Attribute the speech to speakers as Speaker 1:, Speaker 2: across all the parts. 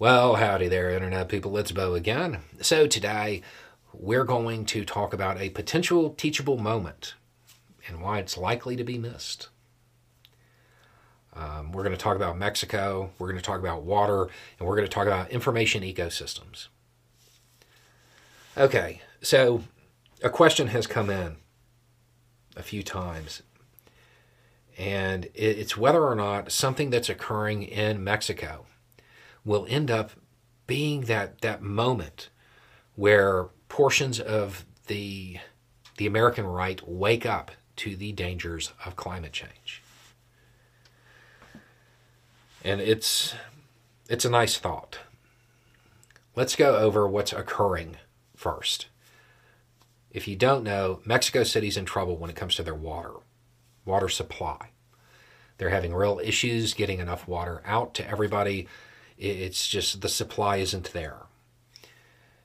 Speaker 1: Well, howdy there, Internet people. It's Beau again. So, today we're going to talk about a potential teachable moment and why it's likely to be missed. Um, we're going to talk about Mexico, we're going to talk about water, and we're going to talk about information ecosystems. Okay, so a question has come in a few times, and it's whether or not something that's occurring in Mexico will end up being that that moment where portions of the the American right wake up to the dangers of climate change. And it's it's a nice thought. Let's go over what's occurring first. If you don't know, Mexico City's in trouble when it comes to their water, water supply. They're having real issues getting enough water out to everybody it's just the supply isn't there.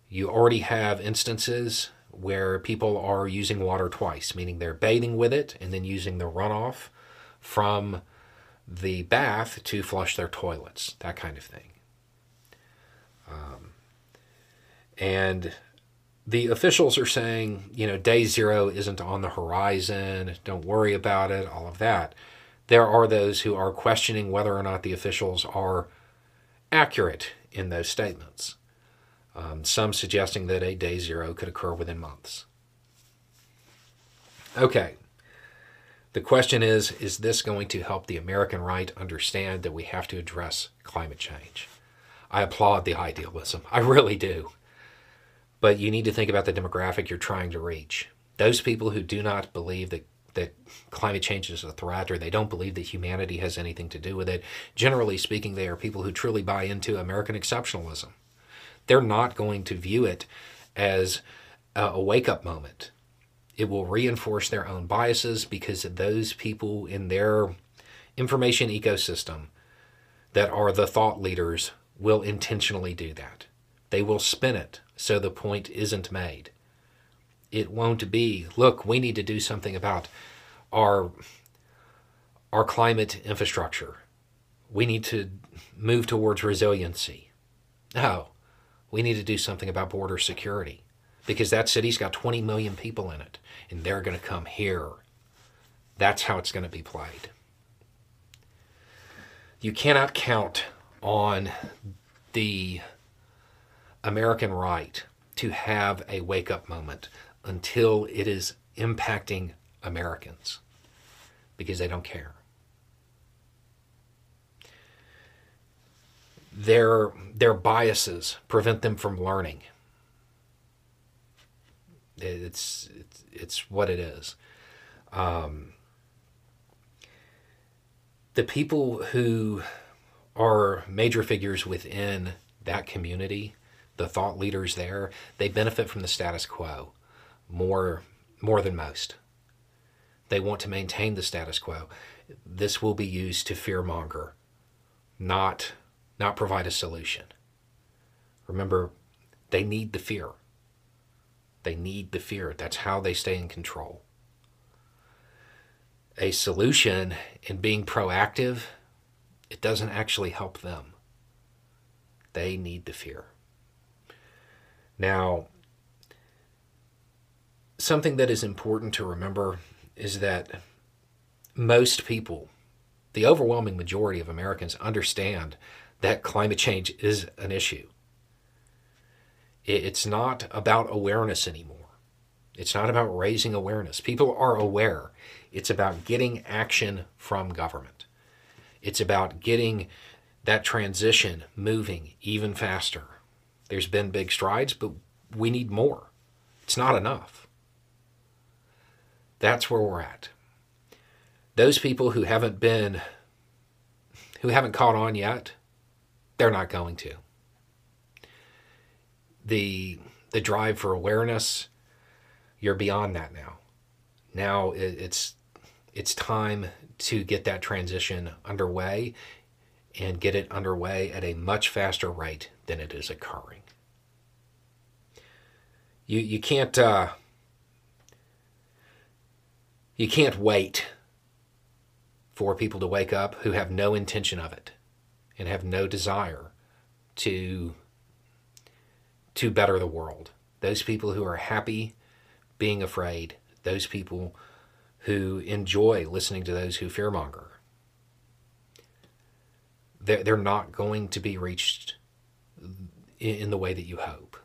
Speaker 1: You already have instances where people are using water twice, meaning they're bathing with it and then using the runoff from the bath to flush their toilets, that kind of thing. Um, and the officials are saying, you know, day zero isn't on the horizon, don't worry about it, all of that. There are those who are questioning whether or not the officials are accurate in those statements, um, some suggesting that a day zero could occur within months. Okay, the question is is this going to help the American right understand that we have to address climate change? I applaud the idealism, I really do. But you need to think about the demographic you're trying to reach. Those people who do not believe that that climate change is a threat or they don't believe that humanity has anything to do with it. Generally speaking, they are people who truly buy into American exceptionalism. They're not going to view it as a wake up moment. It will reinforce their own biases because those people in their information ecosystem that are the thought leaders will intentionally do that. They will spin it so the point isn't made it won't be. Look we need to do something about our our climate infrastructure. We need to move towards resiliency. No we need to do something about border security because that city's got 20 million people in it and they're going to come here. That's how it's going to be played. You cannot count on the American right to have a wake up moment until it is impacting Americans because they don't care. Their, their biases prevent them from learning. It's, it's, it's what it is. Um, the people who are major figures within that community, the thought leaders there, they benefit from the status quo more more than most. They want to maintain the status quo. This will be used to fearmonger, not not provide a solution. Remember, they need the fear. They need the fear. That's how they stay in control. A solution in being proactive, it doesn't actually help them. They need the fear. Now, something that is important to remember is that most people, the overwhelming majority of Americans, understand that climate change is an issue. It's not about awareness anymore. It's not about raising awareness. People are aware. It's about getting action from government. It's about getting that transition moving even faster. There's been big strides, but we need more. It's not enough. That's where we're at. Those people who haven't been, who haven't caught on yet, they're not going to. the the drive for awareness, you're beyond that now. Now it's it's time to get that transition underway and get it underway at a much faster rate than it is occurring. You you can't uh, you can't wait for people to wake up who have no intention of it and have no desire to to better the world. Those people who are happy being afraid, those people who enjoy listening to those who fearmonger. They're, they're not going to be reached in the way that you hope.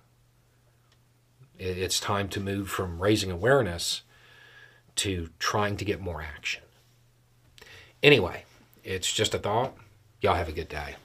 Speaker 1: It's time to move from raising awareness to trying to get more action. Anyway, it's just a thought. Y'all have a good day.